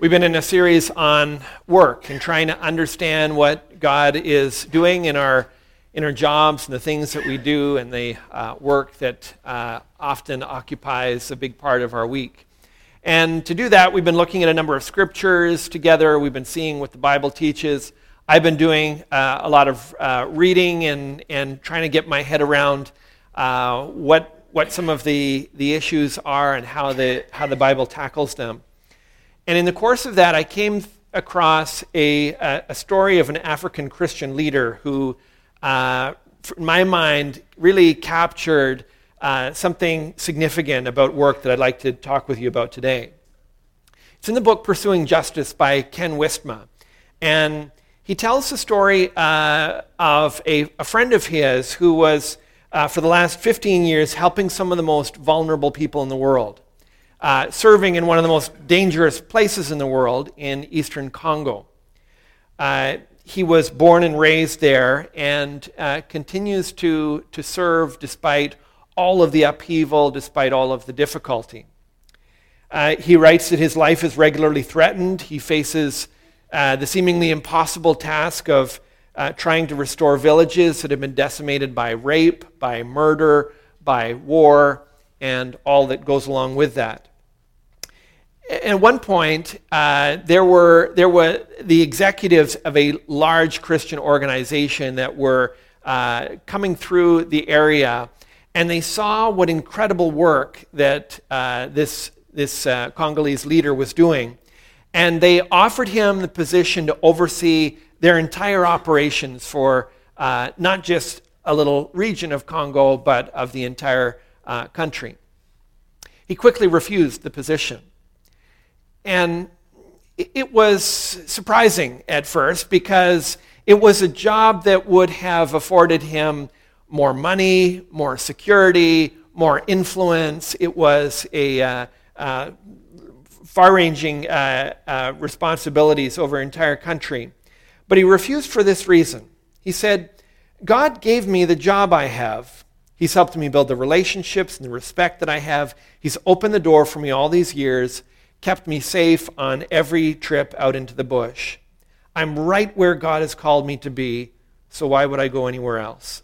We've been in a series on work and trying to understand what God is doing in our, in our jobs and the things that we do and the uh, work that uh, often occupies a big part of our week. And to do that, we've been looking at a number of scriptures together. We've been seeing what the Bible teaches. I've been doing uh, a lot of uh, reading and, and trying to get my head around uh, what, what some of the, the issues are and how the, how the Bible tackles them. And in the course of that, I came across a, a story of an African Christian leader who, uh, in my mind, really captured uh, something significant about work that I'd like to talk with you about today. It's in the book Pursuing Justice by Ken Wytsma. And he tells the story uh, of a, a, friend of his who was, uh, for the last 15 years, helping some of the most vulnerable people in the world uh, serving in one of the most dangerous places in the world in eastern Congo. Uh, he was born and raised there and uh, continues to, to serve despite all of the upheaval, despite all of the difficulty. Uh, he writes that his life is regularly threatened. He faces uh, the seemingly impossible task of uh, trying to restore villages that have been decimated by rape, by murder, by war, and all that goes along with that at one point, uh, there were there were the executives of a large Christian organization that were uh, coming through the area, and they saw what incredible work that uh, this this uh, Congolese leader was doing, and they offered him the position to oversee their entire operations for uh, not just a little region of Congo, but of the entire uh, country. He quickly refused the position. And it was surprising at first because it was a job that would have afforded him more money, more security, more influence. It was a uh, uh, far ranging uh, uh, responsibilities over an entire country. But he refused for this reason. He said, God gave me the job I have. He's helped me build the relationships and the respect that I have. He's opened the door for me all these years kept me safe on every trip out into the bush. I'm right where God has called me to be, so why would I go anywhere else?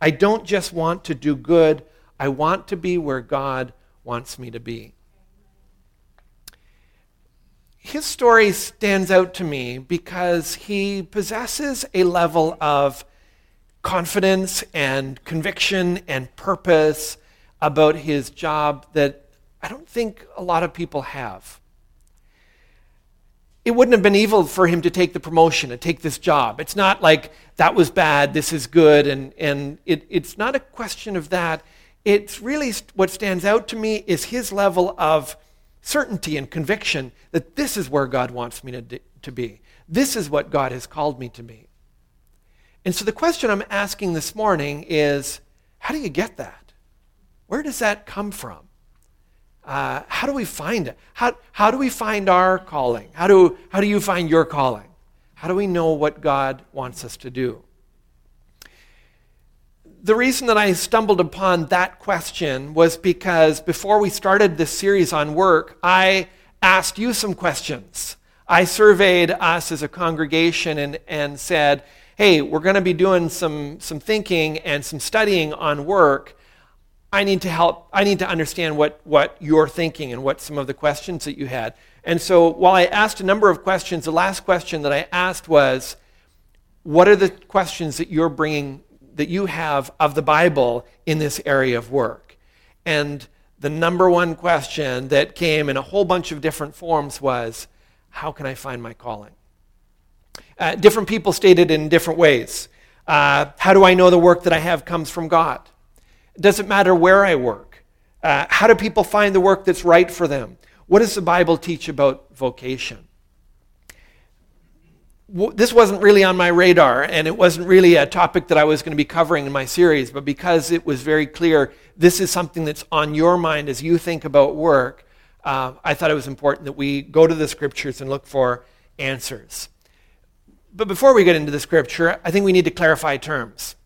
I don't just want to do good, I want to be where God wants me to be. His story stands out to me because he possesses a level of confidence and conviction and purpose about his job that I don't think a lot of people have. It wouldn't have been evil for him to take the promotion and take this job. It's not like that was bad, this is good, and, and it, it's not a question of that. It's really what stands out to me is his level of certainty and conviction that this is where God wants me to, to be. This is what God has called me to be. And so the question I'm asking this morning is how do you get that? Where does that come from? Uh, how do we find it? How, how do we find our calling? How do, how do you find your calling? How do we know what God wants us to do? The reason that I stumbled upon that question was because before we started this series on work, I asked you some questions. I surveyed us as a congregation and, and said, hey, we're going to be doing some, some thinking and some studying on work. I need to help, I need to understand what, what you're thinking and what some of the questions that you had. And so while I asked a number of questions, the last question that I asked was, what are the questions that you're bringing, that you have of the Bible in this area of work? And the number one question that came in a whole bunch of different forms was, how can I find my calling? Uh, different people stated in different ways. Uh, how do I know the work that I have comes from God? Does it matter where I work? Uh, how do people find the work that's right for them? What does the Bible teach about vocation? This wasn't really on my radar, and it wasn't really a topic that I was going to be covering in my series, but because it was very clear this is something that's on your mind as you think about work, uh, I thought it was important that we go to the scriptures and look for answers. But before we get into the scripture, I think we need to clarify terms.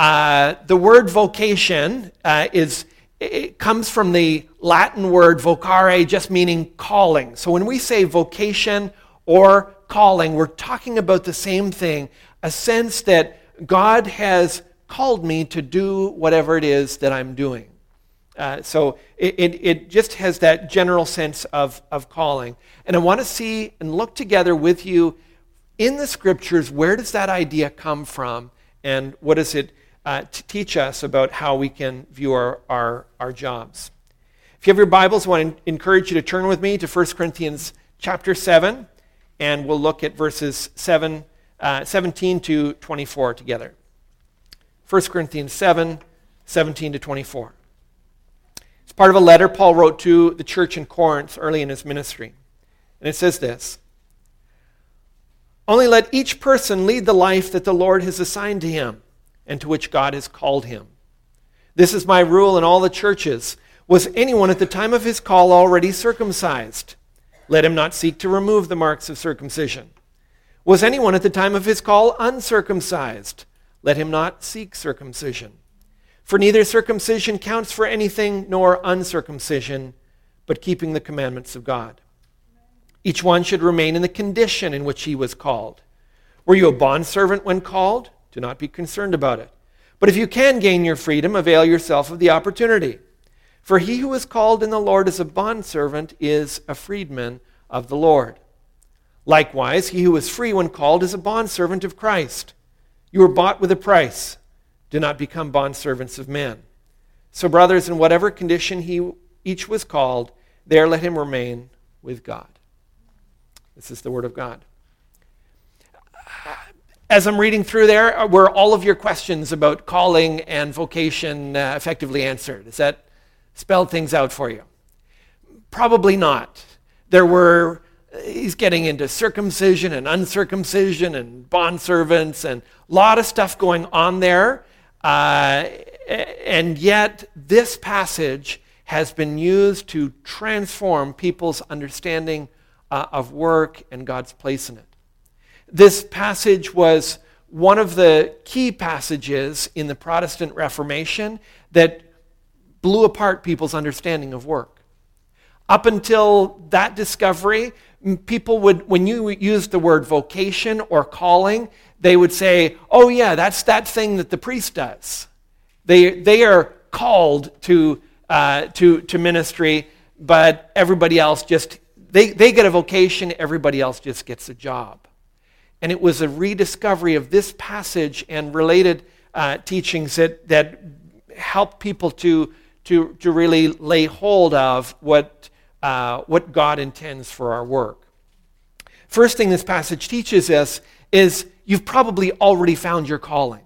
Uh, the word vocation uh, is it comes from the Latin word vocare, just meaning calling. So when we say vocation or calling, we're talking about the same thing a sense that God has called me to do whatever it is that I'm doing. Uh, so it, it, it, just has that general sense of, of calling. And I want to see and look together with you in the scriptures where does that idea come from and what does it uh, to teach us about how we can view our, our, our jobs. If you have your Bibles, I want to encourage you to turn with me to 1 Corinthians chapter 7, and we'll look at verses 7, uh, 17 to 24 together. 1 Corinthians 7, 17 to 24. It's part of a letter Paul wrote to the church in Corinth early in his ministry. And it says this Only let each person lead the life that the Lord has assigned to him and to which God has called him. This is my rule in all the churches. Was anyone at the time of his call already circumcised? Let him not seek to remove the marks of circumcision. Was anyone at the time of his call uncircumcised? Let him not seek circumcision. For neither circumcision counts for anything nor uncircumcision, but keeping the commandments of God. Each one should remain in the condition in which he was called. Were you a bondservant when called? Do not be concerned about it. But if you can gain your freedom, avail yourself of the opportunity. For he who is called in the Lord as a bondservant is a freedman of the Lord. Likewise, he who is free when called is a bondservant of Christ. You were bought with a price. Do not become bondservants of men. So, brothers, in whatever condition he each was called, there let him remain with God. This is the word of God as I'm reading through there, uh, were all of your questions about calling and vocation uh, effectively answered? Has that spelled things out for you? Probably not. There were, uh, he's getting into circumcision and uncircumcision and bond servants and a lot of stuff going on there. Uh, and yet, this passage has been used to transform people's understanding uh, of work and God's place in it. This passage was one of the key passages in the Protestant Reformation that blew apart people's understanding of work. Up until that discovery, people would, when you used the word vocation or calling, they would say, oh, yeah, that's that thing that the priest does. They, they are called to, uh, to, to ministry, but everybody else just, they, they get a vocation, everybody else just gets a job. And it was a rediscovery of this passage and related uh, teachings that, that helped people to, to, to really lay hold of what, uh, what God intends for our work. First thing this passage teaches us is you've probably already found your calling.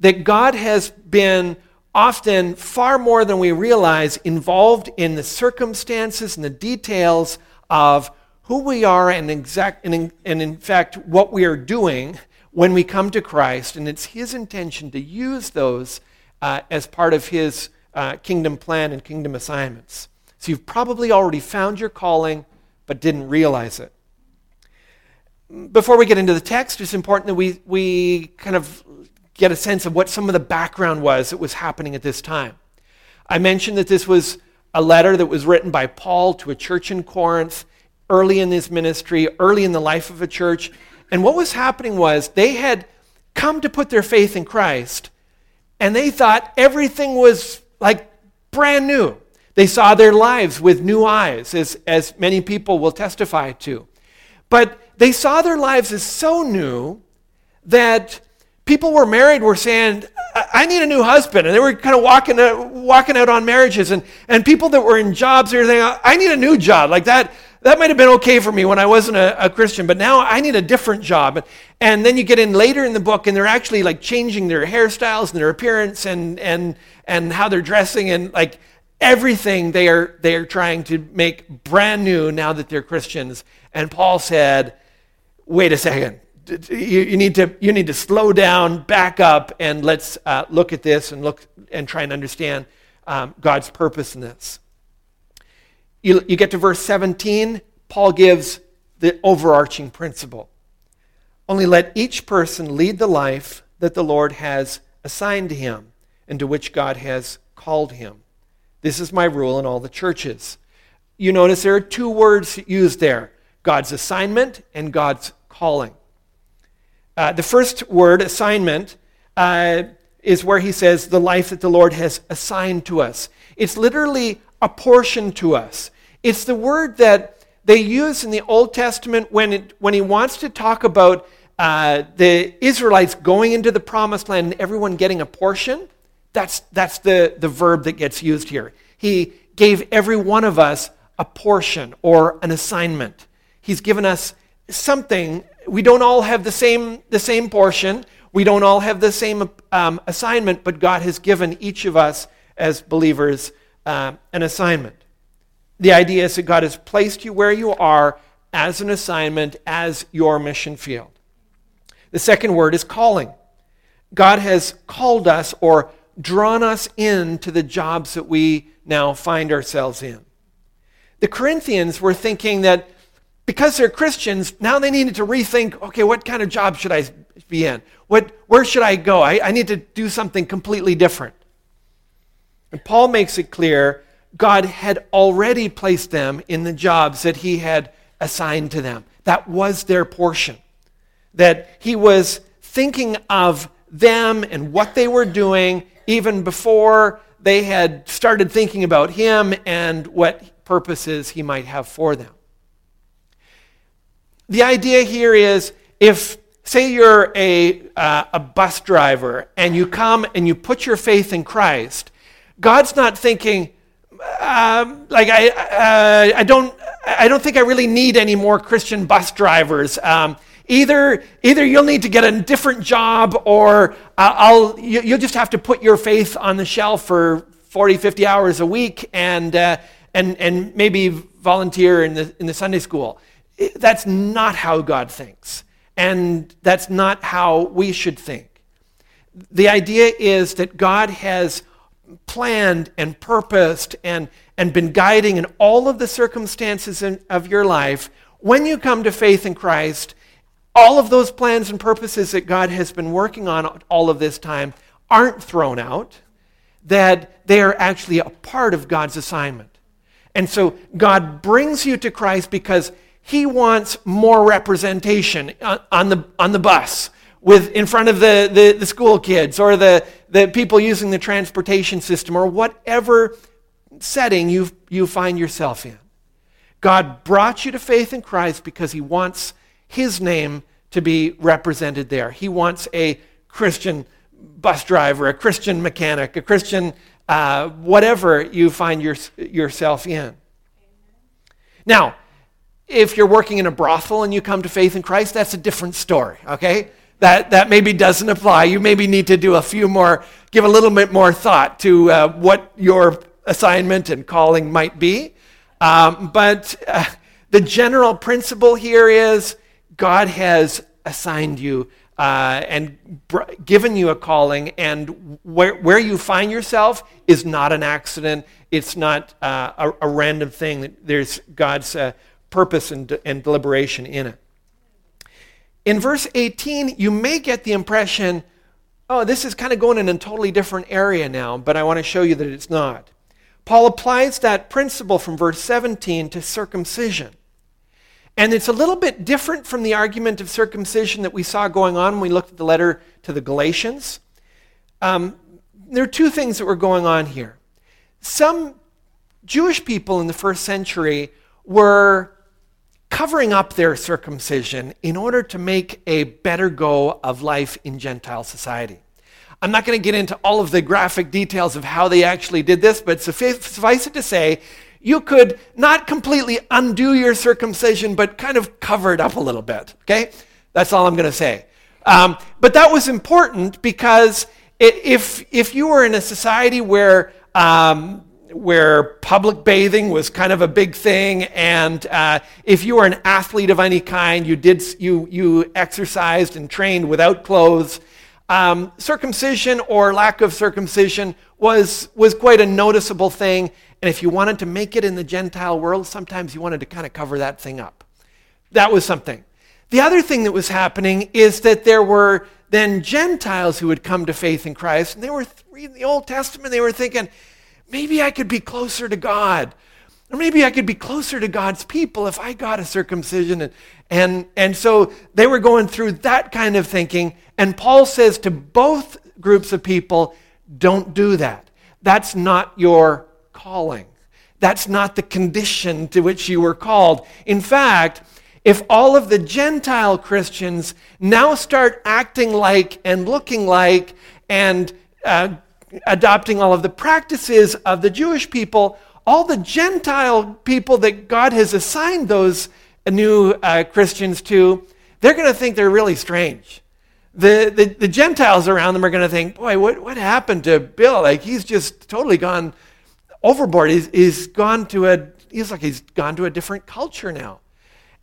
That God has been often far more than we realize involved in the circumstances and the details of who we are and, exact, and, in, and in fact what we are doing when we come to Christ. And it's His intention to use those uh, as part of His uh, kingdom plan and kingdom assignments. So you've probably already found your calling, but didn't realize it. Before we get into the text, it's important that we, we kind of get a sense of what some of the background was that was happening at this time. I mentioned that this was a letter that was written by Paul to a church in Corinth early in his ministry, early in the life of a church. And what was happening was they had come to put their faith in Christ, and they thought everything was like brand new. They saw their lives with new eyes, as, as many people will testify to. But they saw their lives as so new that people were married were saying, I need a new husband. And they were kind of walking, uh, walking out on marriages. And, and people that were in jobs, they were saying, I need a new job. Like that, that might have been okay for me when I wasn't a, a, Christian, but now I need a different job. And then you get in later in the book, and they're actually like changing their hairstyles and their appearance and, and, and how they're dressing and like everything they are, they are trying to make brand new now that they're Christians. And Paul said, wait a second. You, you need, to, you need to slow down, back up, and let's uh, look at this and look and try and understand um, God's purpose in this. You, you get to verse 17, Paul gives the overarching principle. Only let each person lead the life that the Lord has assigned to him and to which God has called him. This is my rule in all the churches. You notice there are two words used there God's assignment and God's calling. Uh, the first word, assignment, uh, is where he says, the life that the Lord has assigned to us. It's literally apportioned to us. It's the word that they use in the Old Testament when, it, when he wants to talk about uh, the Israelites going into the promised land and everyone getting a portion. That's, that's the, the verb that gets used here. He gave every one of us a portion or an assignment. He's given us something. We don't all have the same, the same portion. We don't all have the same um, assignment, but God has given each of us as believers uh, an assignment. The idea is that God has placed you where you are as an assignment, as your mission field. The second word is calling. God has called us or drawn us into the jobs that we now find ourselves in. The Corinthians were thinking that because they're Christians, now they needed to rethink okay, what kind of job should I be in? What, where should I go? I, I need to do something completely different. And Paul makes it clear God had already placed them in the jobs that he had assigned to them. That was their portion. That he was thinking of them and what they were doing even before they had started thinking about him and what purposes he might have for them. The idea here is if, say, you're a, uh, a bus driver and you come and you put your faith in Christ, God's not thinking, um, like I, uh, I don't, I don't think I really need any more Christian bus drivers. Um, Either, either you'll need to get a different job or uh, I'll, you'll just have to put your faith on the shelf for 40, 50 hours a week and, uh, and, and maybe volunteer in the, in the Sunday school. That's not how God thinks. And that's not how we should think. The idea is that God has planned and purposed and, and been guiding in all of the circumstances in, of your life. When you come to faith in Christ, all of those plans and purposes that God has been working on all of this time aren't thrown out, that they are actually a part of God's assignment. And so God brings you to Christ because he wants more representation on the, on the bus with in front of the, the, the school kids or the, the people using the transportation system or whatever setting you, you find yourself in. God brought you to faith in Christ because he wants his name to be represented there. He wants a Christian bus driver, a Christian mechanic, a Christian uh, whatever you find your, yourself in. Now, if you're working in a brothel and you come to faith in Christ, that's a different story, okay? That, that maybe doesn't apply. You maybe need to do a few more, give a little bit more thought to uh, what your assignment and calling might be. Um, but uh, the general principle here is God has assigned you uh, and br- given you a calling, and where, where you find yourself is not an accident. It's not uh, a, a, random thing. There's God's uh, purpose and, and deliberation in it. In verse 18, you may get the impression, oh, this is kind of going in a totally different area now, but I want to show you that it's not. Paul applies that principle from verse 17 to circumcision. And it's a little bit different from the argument of circumcision that we saw going on when we looked at the letter to the Galatians. Um, there are two things that were going on here. Some Jewish people in the first century were covering up their circumcision in order to make a better go of life in Gentile society. I'm not going to get into all of the graphic details of how they actually did this, but suffice it to say you could not completely undo your circumcision, but kind of cover it up a little bit. Okay? That's all I'm going to say. Um, but that was important because if, if you were in a society where, um, where public bathing was kind of a big thing, and uh, if you were an athlete of any kind, you, did, you, you exercised and trained without clothes, um, circumcision or lack of circumcision was, was quite a noticeable thing. And if you wanted to make it in the Gentile world, sometimes you wanted to kind of cover that thing up. That was something. The other thing that was happening is that there were then Gentiles who had come to faith in Christ, and they were reading the Old Testament, they were thinking, maybe I could be closer to God. Or maybe I could be closer to God's people if I got a circumcision. And, and, and so they were going through that kind of thinking. And Paul says to both groups of people, don't do that. That's not your calling. That's not the condition to which you were called. In fact, if all of the Gentile Christians now start acting like and looking like and uh, adopting all of the practices of the Jewish people, all the Gentile people that God has assigned those new uh, Christians to, they're going to think they're really strange. The, the, the Gentiles around them are going to think, boy, what, what happened to Bill? Like, he's just totally gone overboard. He's, he's gone to a, he's like he's gone to a different culture now.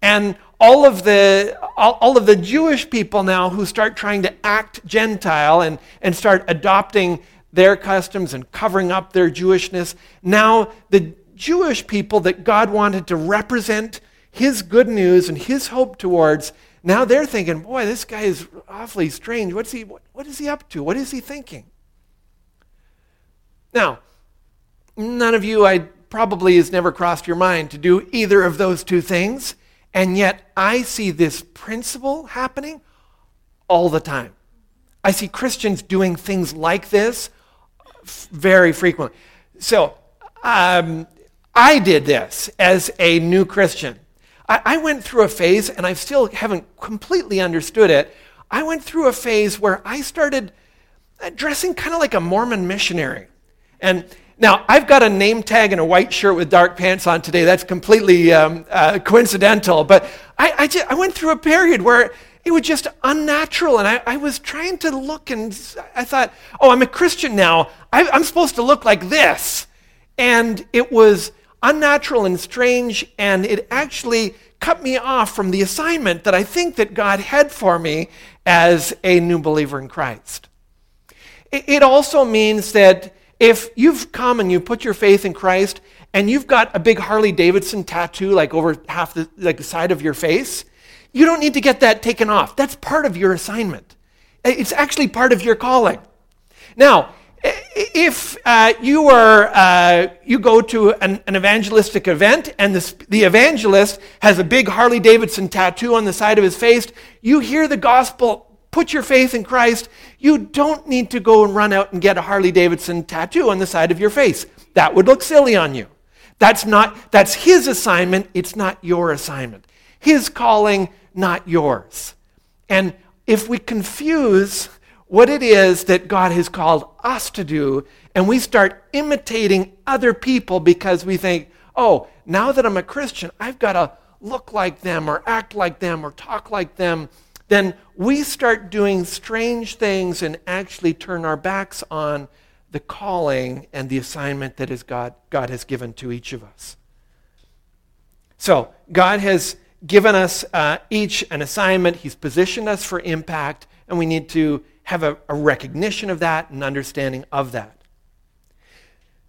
And all of the, all, all, of the Jewish people now who start trying to act Gentile and, and start adopting their customs and covering up their Jewishness, now the Jewish people that God wanted to represent his good news and his hope towards, now they're thinking, boy, this guy is awfully strange. What's he, what, what is he up to? What is he thinking? Now, none of you, I probably has never crossed your mind to do either of those two things. And yet, I see this principle happening all the time. I see Christians doing things like this very frequently. So, um, I did this as a new Christian. I, I went through a phase, and I still haven't completely understood it. I went through a phase where I started dressing kind of like a Mormon missionary. And now, I've got a name tag and a white shirt with dark pants on today. That's completely um, uh, coincidental. But I, I, just, I, went through a period where it was just unnatural. And I, I, was trying to look and I thought, oh, I'm a Christian now. I, I'm supposed to look like this. And it was unnatural and strange. And it actually cut me off from the assignment that I think that God had for me as a new believer in Christ. It, it also means that if you've come and you put your faith in Christ and you've got a big Harley Davidson tattoo like over half the, like the side of your face, you don't need to get that taken off. That's part of your assignment. It's actually part of your calling. Now, if uh, you are uh, you go to an, an evangelistic event and the, the evangelist has a big Harley Davidson tattoo on the side of his face, you hear the gospel put your faith in Christ, you don't need to go and run out and get a Harley Davidson tattoo on the side of your face. That would look silly on you. That's not that's his assignment, it's not your assignment. His calling, not yours. And if we confuse what it is that God has called us to do and we start imitating other people because we think, "Oh, now that I'm a Christian, I've got to look like them or act like them or talk like them." then we start doing strange things and actually turn our backs on the calling and the assignment that is God, God has given to each of us. So, God has given us uh, each an assignment, He's positioned us for impact, and we need to have a, a recognition of that and understanding of that.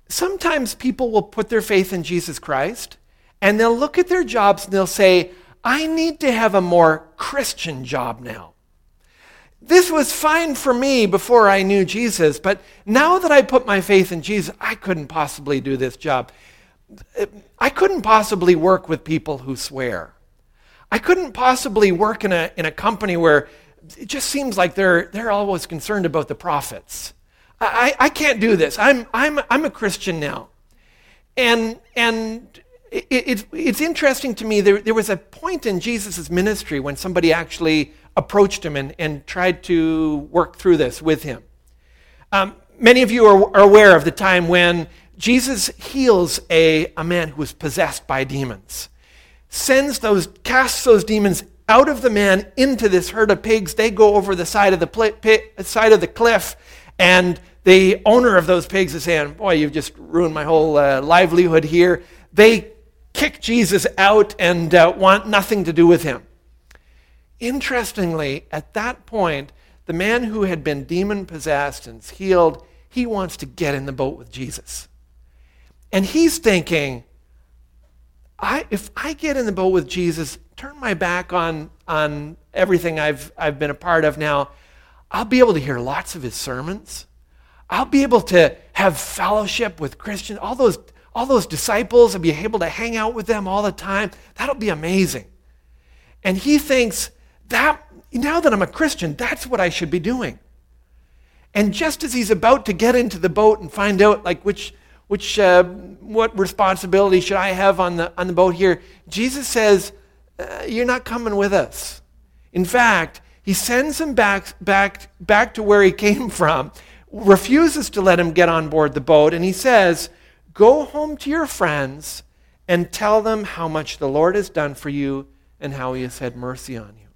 Sometimes people will put their faith in Jesus Christ and they'll look at their jobs and they'll say, I need to have a more Christian job now. This was fine for me before I knew Jesus, but now that I put my faith in Jesus, I couldn't possibly do this job. I couldn't possibly work with people who swear. I couldn't possibly work in a, in a company where it just seems like they're, they're always concerned about the profits. I, I can't do this. I'm, I'm, I'm a Christian now. And, and it, it, it's interesting to me, there, there was a point in Jesus' ministry when somebody actually approached him and, and tried to work through this with him. Um, many of you are, are, aware of the time when Jesus heals a, a man who was possessed by demons, sends those, casts those demons out of the man into this herd of pigs. They go over the side of the, pl- pit, side of the cliff, and the owner of those pigs is saying, Boy, you've just ruined my whole uh, livelihood here. They kick Jesus out and uh, want nothing to do with him. Interestingly, at that point, the man who had been demon possessed and healed, he wants to get in the boat with Jesus. And he's thinking, I, if I get in the boat with Jesus, turn my back on, on everything I've, I've been a part of now, I'll be able to hear lots of his sermons. I'll be able to have fellowship with Christians, all those, all those disciples, and be able to hang out with them all the time. That'll be amazing. And he thinks that now that I'm a Christian, that's what I should be doing. And just as he's about to get into the boat and find out like which which uh, what responsibility should I have on the on the boat here, Jesus says, uh, "You're not coming with us." In fact, he sends him back back back to where he came from, refuses to let him get on board the boat, and he says, "Go home to your friends and tell them how much the Lord has done for you and how he has had mercy on you."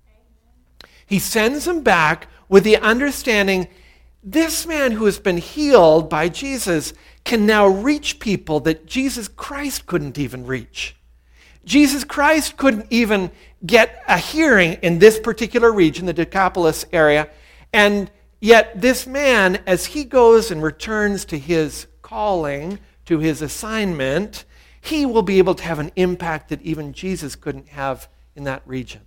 He sends him back with the understanding this man who has been healed by Jesus can now reach people that Jesus Christ couldn't even reach. Jesus Christ couldn't even get a hearing in this particular region, the Decapolis area. And yet, this man, as he goes and returns to his calling, to his assignment, he will be able to have an impact that even Jesus couldn't have in that region.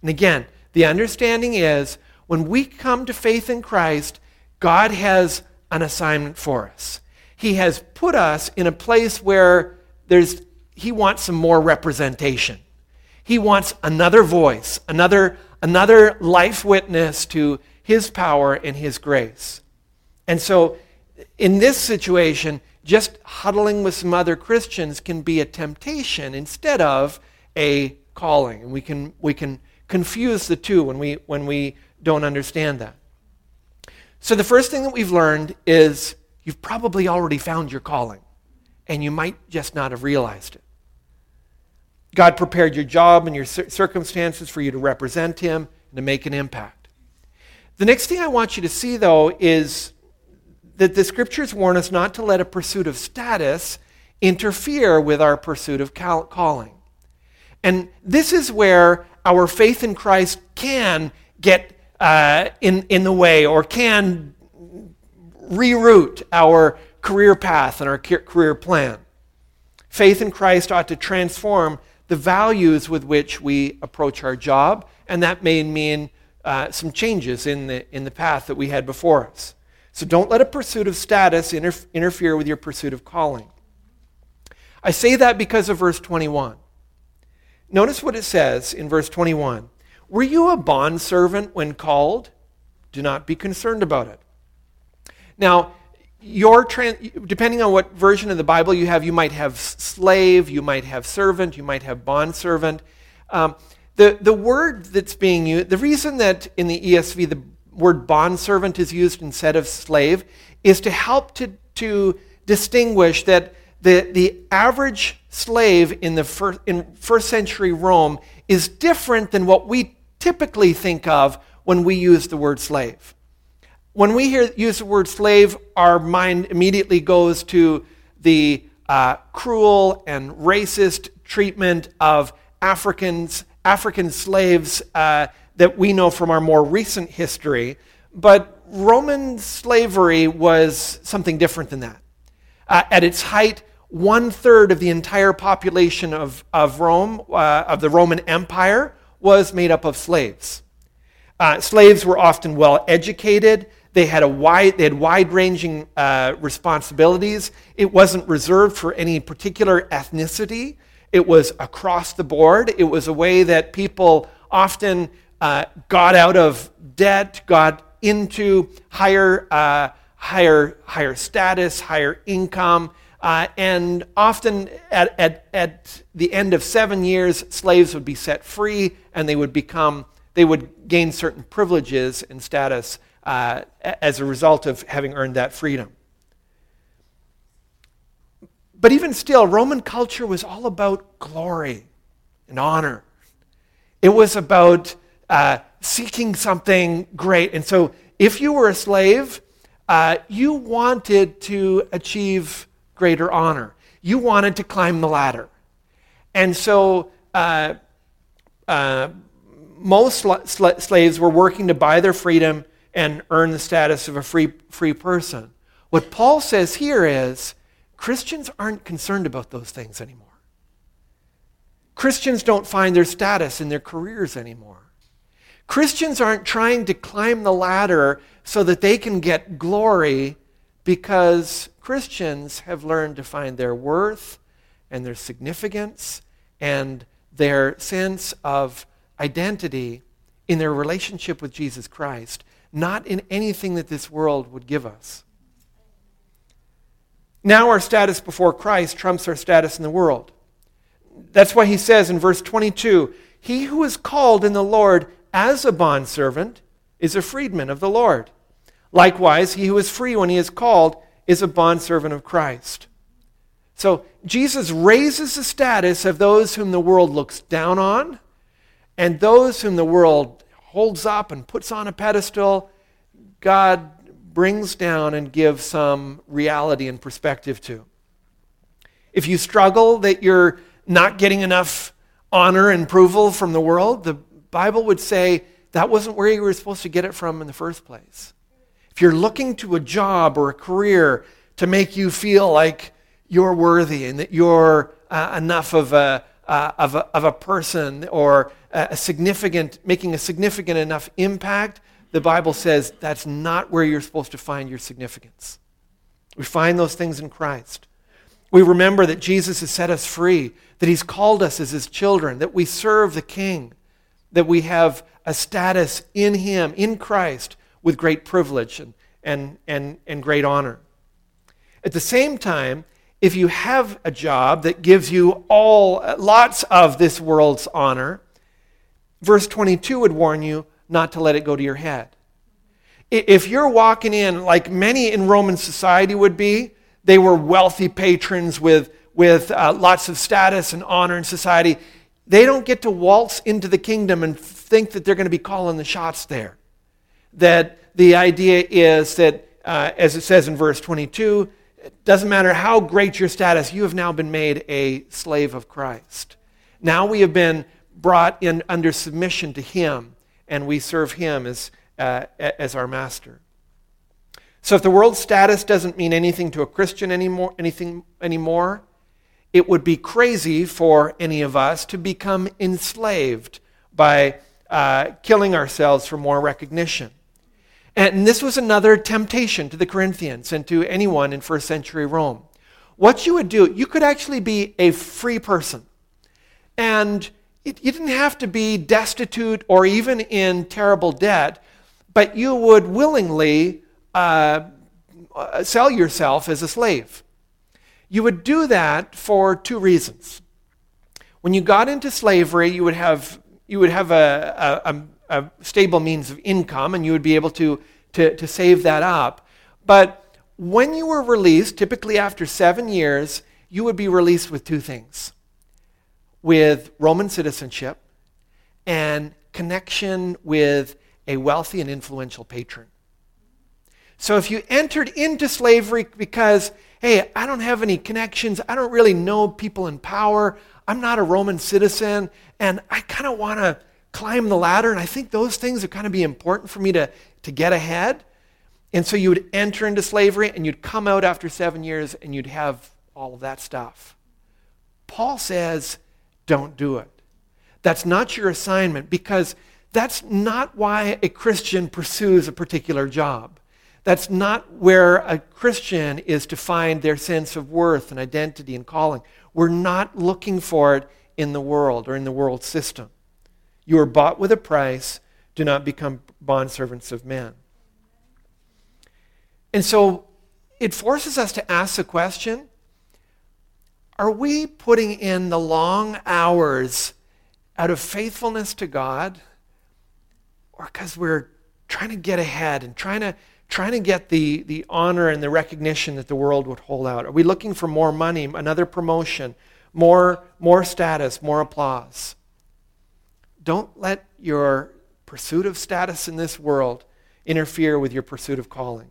And again, the understanding is when we come to faith in Christ, God has an assignment for us. He has put us in a place where there's, He wants some more representation. He wants another voice, another, another life witness to His power and His grace. And so, in this situation, just huddling with some other Christians can be a temptation instead of a calling. And we can, we can confuse the two when we, when we don't understand that. So, the first thing that we've learned is you've probably already found your calling, and you might just not have realized it. God prepared your job and your circumstances for you to represent Him and to make an impact. The next thing I want you to see, though, is that the scriptures warn us not to let a pursuit of status interfere with our pursuit of calling. And this is where our faith in Christ can get uh, in, in the way or can reroute our career path and our career plan. Faith in Christ ought to transform the values with which we approach our job, and that may mean uh, some changes in the, in the path that we had before us. So don't let a pursuit of status inter- interfere with your pursuit of calling. I say that because of verse 21. Notice what it says in verse 21 Were you a bondservant when called? Do not be concerned about it. Now, your depending on what version of the Bible you have, you might have slave, you might have servant, you might have bondservant. Um, the, the word that's being used, the reason that in the ESV the word bondservant is used instead of slave is to help to, to distinguish that the, the average slave in the first, in first century Rome is different than what we typically think of when we use the word slave. When we hear use the word slave, our mind immediately goes to the uh, cruel and racist treatment of Africans, African slaves uh, that we know from our more recent history. But Roman slavery was something different than that. Uh, at its height, one third of the entire population of, of Rome, uh, of the Roman Empire, was made up of slaves. Uh, slaves were often well educated. They had a wide, they had wide-ranging uh, responsibilities. It wasn't reserved for any particular ethnicity. It was across the board. It was a way that people often uh, got out of debt, got into higher, uh, higher, higher status, higher income. Uh, and often at, at, at the end of seven years, slaves would be set free and they would become, they would gain certain privileges and status uh, as a result of having earned that freedom. But even still, Roman culture was all about glory and honor. It was about uh, seeking something great. And so, if you were a slave, uh, you wanted to achieve greater honor. You wanted to climb the ladder. And so uh, uh, most sl- slaves were working to buy their freedom and earn the status of a free, free person. What Paul says here is Christians aren't concerned about those things anymore. Christians don't find their status in their careers anymore. Christians aren't trying to climb the ladder so that they can get glory because Christians have learned to find their worth and their significance and their sense of identity in their relationship with Jesus Christ, not in anything that this world would give us. Now, our status before Christ trumps our status in the world. That's why he says in verse 22 He who is called in the Lord as a bondservant is a freedman of the Lord. Likewise, he who is free when he is called is a bondservant of Christ. So, Jesus raises the status of those whom the world looks down on and those whom the world holds up and puts on a pedestal. God brings down and gives some reality and perspective to. If you struggle that you're not getting enough honor and approval from the world, the Bible would say that wasn't where you were supposed to get it from in the first place. If you're looking to a job or a career to make you feel like you're worthy and that you're uh, enough of a, uh, of, a, of a person or a significant, making a significant enough impact, the Bible says that's not where you're supposed to find your significance. We find those things in Christ. We remember that Jesus has set us free, that he's called us as his children, that we serve the King, that we have a status in him, in Christ, with great privilege and, and, and, and great honor. At the same time, if you have a job that gives you all lots of this world's honor, verse 22 would warn you not to let it go to your head. If you're walking in like many in Roman society would be, they were wealthy patrons with, with uh, lots of status and honor in society. They don't get to waltz into the kingdom and think that they're going to be calling the shots there that the idea is that, uh, as it says in verse 22, it doesn't matter how great your status, you have now been made a slave of Christ. Now we have been brought in under submission to Him, and we serve Him as, uh, as our master. So if the world's status doesn't mean anything to a Christian anymore, anything anymore, it would be crazy for any of us to become enslaved by uh, killing ourselves for more recognition. And this was another temptation to the Corinthians and to anyone in first century Rome. What you would do, you could actually be a free person. And it, you didn't have to be destitute or even in terrible debt, but you would willingly uh, sell yourself as a slave. You would do that for two reasons. When you got into slavery, you would have, you would have a, a, a a stable means of income and you would be able to, to, to save that up. But when you were released, typically after seven years, you would be released with two things with Roman citizenship and connection with a wealthy and influential patron. So if you entered into slavery because, hey, I don't have any connections, I don't really know people in power, I'm not a Roman citizen, and I kind of want to climb the ladder. And I think those things are kind of be important for me to, to get ahead. And so you would enter into slavery and you'd come out after seven years and you'd have all of that stuff. Paul says, don't do it. That's not your assignment because that's not why a Christian pursues a particular job. That's not where a Christian is to find their sense of worth and identity and calling. We're not looking for it in the world or in the world system. You are bought with a price. Do not become bondservants of men. And so it forces us to ask the question are we putting in the long hours out of faithfulness to God or because we're trying to get ahead and trying to trying to get the, the honor and the recognition that the world would hold out? Are we looking for more money, another promotion, more, more status, more applause? Don't let your pursuit of status in this world interfere with your pursuit of calling.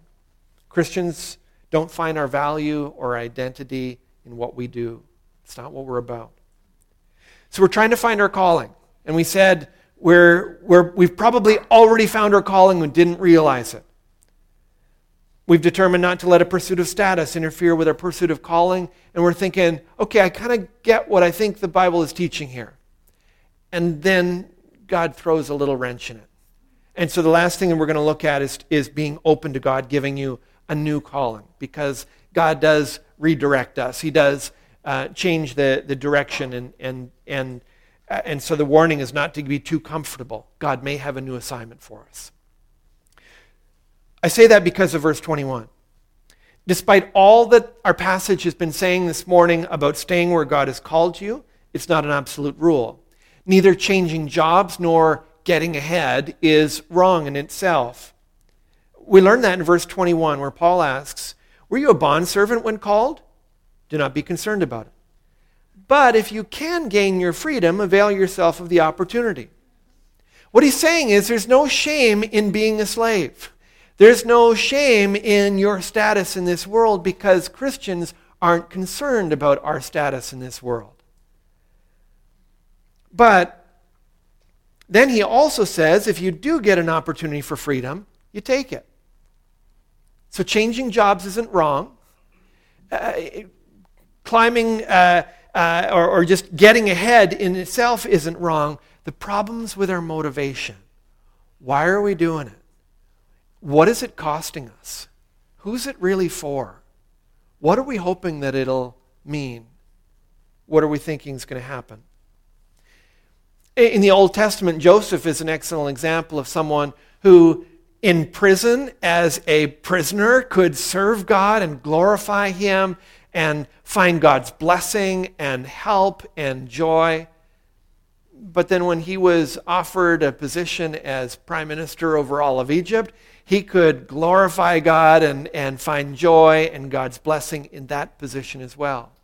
Christians don't find our value or identity in what we do. It's not what we're about. So we're trying to find our calling. And we said we're, we're, we've probably already found our calling and didn't realize it. We've determined not to let a pursuit of status interfere with our pursuit of calling. And we're thinking, okay, I kind of get what I think the Bible is teaching here and then God throws a little wrench in it. And so the last thing that we're going to look at is, is being open to God giving you a new calling because God does redirect us. He does uh, change the, the direction, and, and, and, uh, and so the warning is not to be too comfortable. God may have a new assignment for us. I say that because of verse 21. Despite all that our passage has been saying this morning about staying where God has called you, it's not an absolute rule. Neither changing jobs nor getting ahead is wrong in itself. We learn that in verse 21, where Paul asks, Were you a bondservant when called? Do not be concerned about it. But if you can gain your freedom, avail yourself of the opportunity. What he's saying is there's no shame in being a slave. There's no shame in your status in this world because Christians aren't concerned about our status in this world. But then he also says if you do get an opportunity for freedom, you take it. So changing jobs isn't wrong. Uh, climbing uh, uh, or, or just getting ahead in itself isn't wrong. The problem's with our motivation. Why are we doing it? What is it costing us? Who's it really for? What are we hoping that it'll mean? What are we thinking is going to happen? In the Old Testament, Joseph is an excellent example of someone who, in prison as a prisoner, could serve God and glorify Him and find God's blessing and help and joy. But then, when he was offered a position as prime minister over all of Egypt, he could glorify God and, and find joy and God's blessing in that position as well.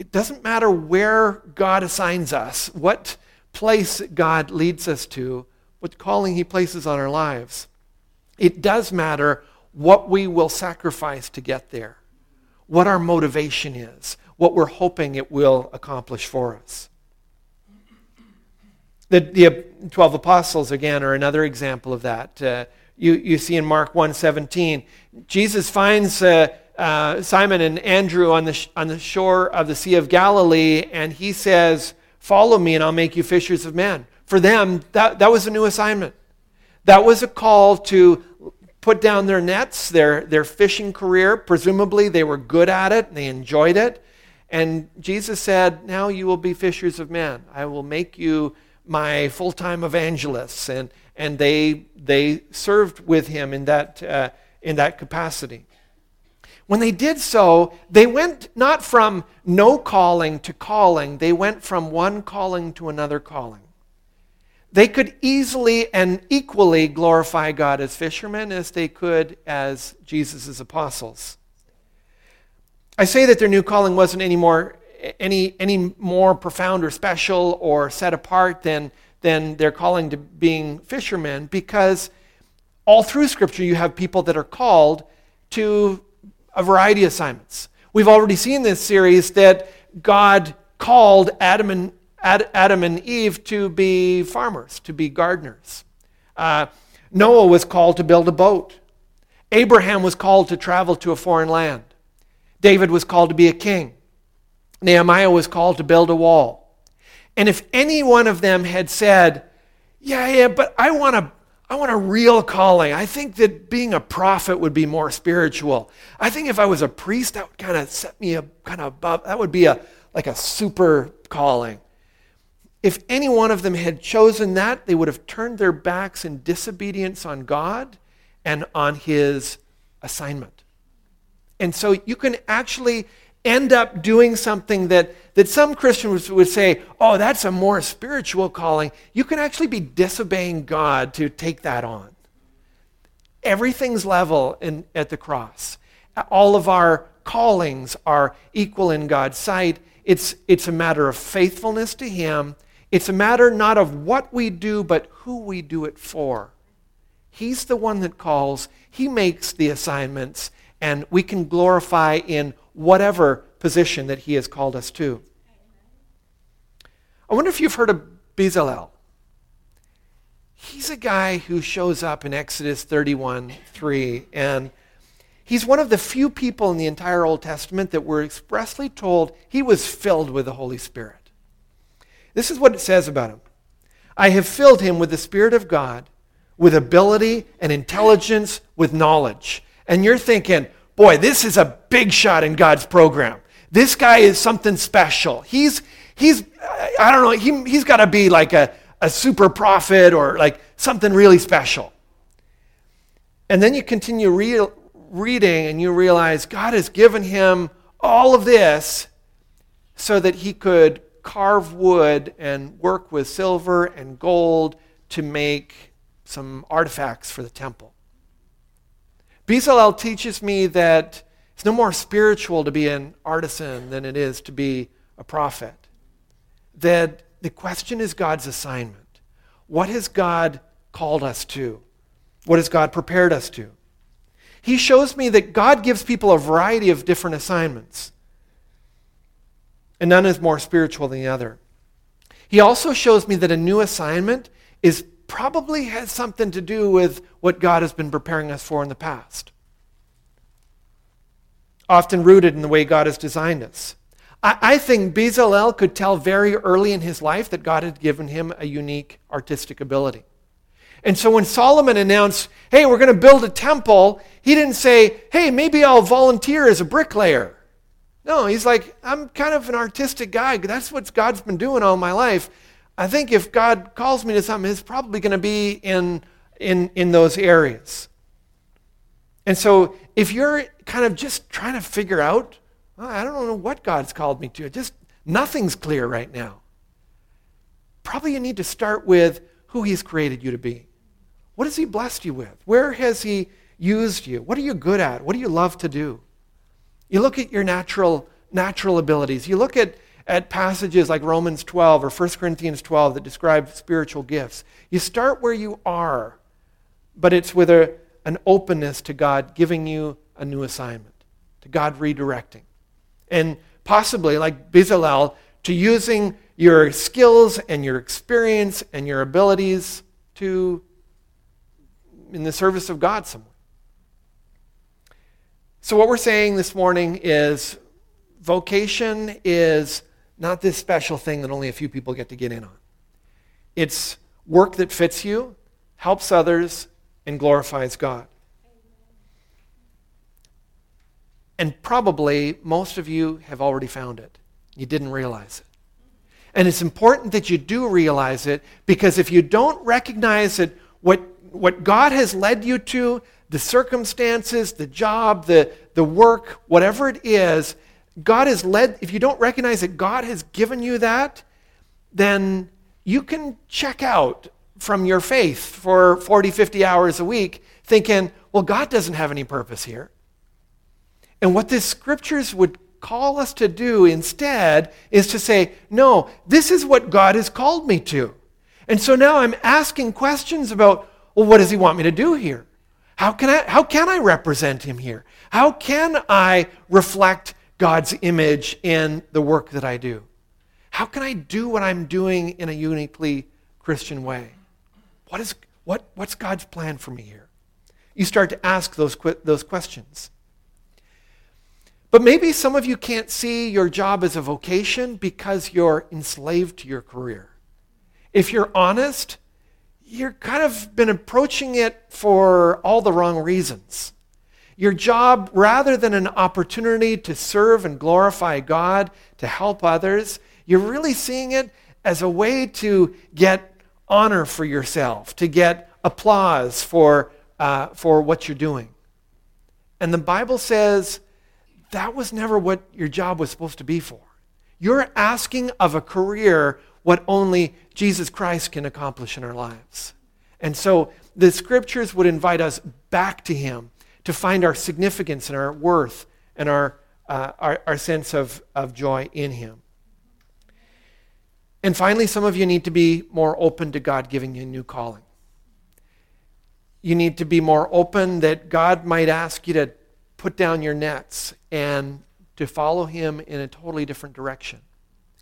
It doesn't matter where God assigns us, what place God leads us to, what calling He places on our lives. It does matter what we will sacrifice to get there, what our motivation is, what we're hoping it will accomplish for us. The, the 12 apostles, again, are another example of that. Uh, you, you see in Mark 1.17, Jesus finds uh, uh, Simon and Andrew on the, sh- on the shore of the Sea of Galilee, and he says, Follow me, and I'll make you fishers of men. For them, that, that was a new assignment. That was a call to put down their nets, their, their fishing career. Presumably, they were good at it, and they enjoyed it. And Jesus said, Now you will be fishers of men. I will make you my full time evangelists. And, and they, they served with him in that, uh, in that capacity. When they did so, they went not from no calling to calling, they went from one calling to another calling. They could easily and equally glorify God as fishermen as they could as Jesus' apostles. I say that their new calling wasn't any more, any, any more profound or special or set apart than, than their calling to being fishermen because all through Scripture you have people that are called to a variety of assignments. We've already seen this series that God called Adam and, Adam and Eve to be farmers, to be gardeners. Uh, Noah was called to build a boat. Abraham was called to travel to a foreign land. David was called to be a king. Nehemiah was called to build a wall. And if any one of them had said, Yeah, yeah, but I want to I want a real calling. I think that being a prophet would be more spiritual. I think if I was a priest, that would kind of set me up kind of above. That would be a like a super calling. If any one of them had chosen that, they would have turned their backs in disobedience on God and on his assignment. And so you can actually end up doing something that, that some Christians would say, oh, that's a more spiritual calling, you can actually be disobeying God to take that on. Everything's level in, at the cross. All of our callings are equal in God's sight. It's, it's a matter of faithfulness to Him. It's a matter not of what we do, but who we do it for. He's the one that calls, He makes the assignments, and we can glorify in whatever position that he has called us to. I wonder if you've heard of Bezalel. He's a guy who shows up in Exodus 31 3, and he's one of the few people in the entire Old Testament that were expressly told he was filled with the Holy Spirit. This is what it says about him I have filled him with the Spirit of God with ability and intelligence, with knowledge. And you're thinking, boy, this is a big shot in God's program. This guy is something special. He's, he's I don't know, he, he's got to be like a, a super prophet or like something really special. And then you continue re- reading and you realize God has given him all of this so that he could carve wood and work with silver and gold to make some artifacts for the temple. Bezalel teaches me that it's no more spiritual to be an artisan than it is to be a prophet. That the question is God's assignment. What has God called us to? What has God prepared us to? He shows me that God gives people a variety of different assignments, and none is more spiritual than the other. He also shows me that a new assignment is probably has something to do with what God has been preparing us for in the past. Often rooted in the way God has designed us. I, I think Bezalel could tell very early in his life that God had given him a unique artistic ability. And so when Solomon announced, hey, we're going to build a temple, he didn't say, hey, maybe I'll volunteer as a bricklayer. No, he's like, I'm kind of an artistic guy. That's what God's been doing all my life. I think if God calls me to something, it's probably going to be in, in, in those areas. And so if you're kind of just trying to figure out, well, I don't know what God's called me to, just nothing's clear right now. Probably you need to start with who He's created you to be. What has He blessed you with? Where has He used you? What are you good at? What do you love to do? You look at your natural, natural abilities. You look at, at passages like Romans 12 or 1 Corinthians 12 that describe spiritual gifts. You start where you are, but it's with a, an openness to God giving you a new assignment, to God redirecting. And possibly, like Bezalel, to using your skills and your experience and your abilities to in the service of God somewhere. So, what we're saying this morning is vocation is not this special thing that only a few people get to get in on. It's work that fits you, helps others, and glorifies God. And probably most of you have already found it. You didn't realize it. And it's important that you do realize it because if you don't recognize it, what, what God has led you to, the circumstances, the job, the, the work, whatever it is, God has led, if you don't recognize that God has given you that, then you can check out from your faith for 40, 50 hours a week thinking, well, God doesn't have any purpose here. And what the scriptures would call us to do instead is to say, no, this is what God has called me to. And so now I'm asking questions about, well, what does he want me to do here? How can I, how can I represent him here? How can I reflect God's image in the work that I do? How can I do what I'm doing in a uniquely Christian way? What is, what, what's God's plan for me here? You start to ask those, those questions. But maybe some of you can't see your job as a vocation because you're enslaved to your career. If you're honest, you're kind of been approaching it for all the wrong reasons. Your job, rather than an opportunity to serve and glorify God, to help others, you're really seeing it as a way to get honor for yourself, to get applause for, uh, for what you're doing. And the Bible says that was never what your job was supposed to be for. You're asking of a career what only Jesus Christ can accomplish in our lives. And so the scriptures would invite us back to Him to find our significance and our worth and our, uh, our, our sense of, of joy in Him. And finally, some of you need to be more open to God giving you a new calling. You need to be more open that God might ask you to put down your nets and to follow Him in a totally different direction.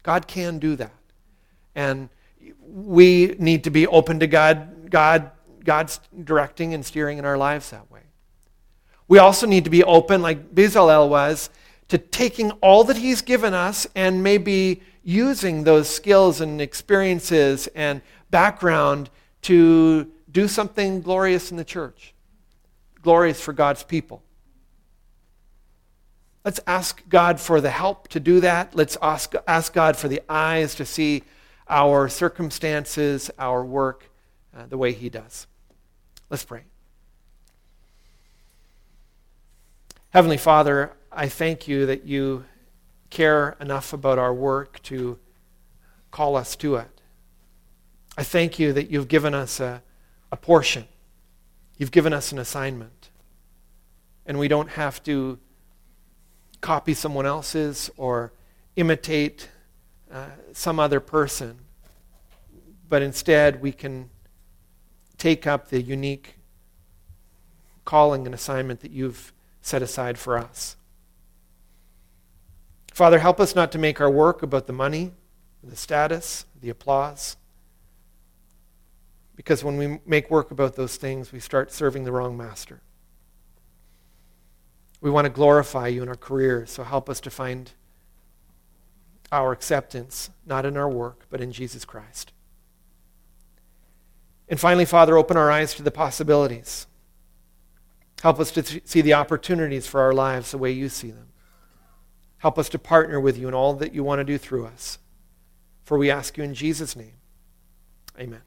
God can do that. And we need to be open to God, God, God's directing and steering in our lives that. We also need to be open, like Bezalel was, to taking all that He's given us and maybe using those skills and experiences and background to do something glorious in the church, glorious for God's people. Let's ask God for the help to do that. Let's ask, ask God for the eyes to see our circumstances, our work, uh, the way He does. Let's pray. Heavenly Father, I thank you that you care enough about our work to call us to it. I thank you that you've given us a, a portion, you've given us an assignment, and we don't have to copy someone else's or imitate uh, some other person, but instead we can take up the unique calling and assignment that you've set aside for us. Father, help us not to make our work about the money, the status, the applause. Because when we make work about those things, we start serving the wrong master. We want to glorify you in our careers, so help us to find our acceptance, not in our work, but in Jesus Christ. And finally, Father, open our eyes to the possibilities. Help us to th- see the opportunities for our lives the way you see them. Help us to partner with you in all that you want to do through us. For we ask you in Jesus' name. Amen.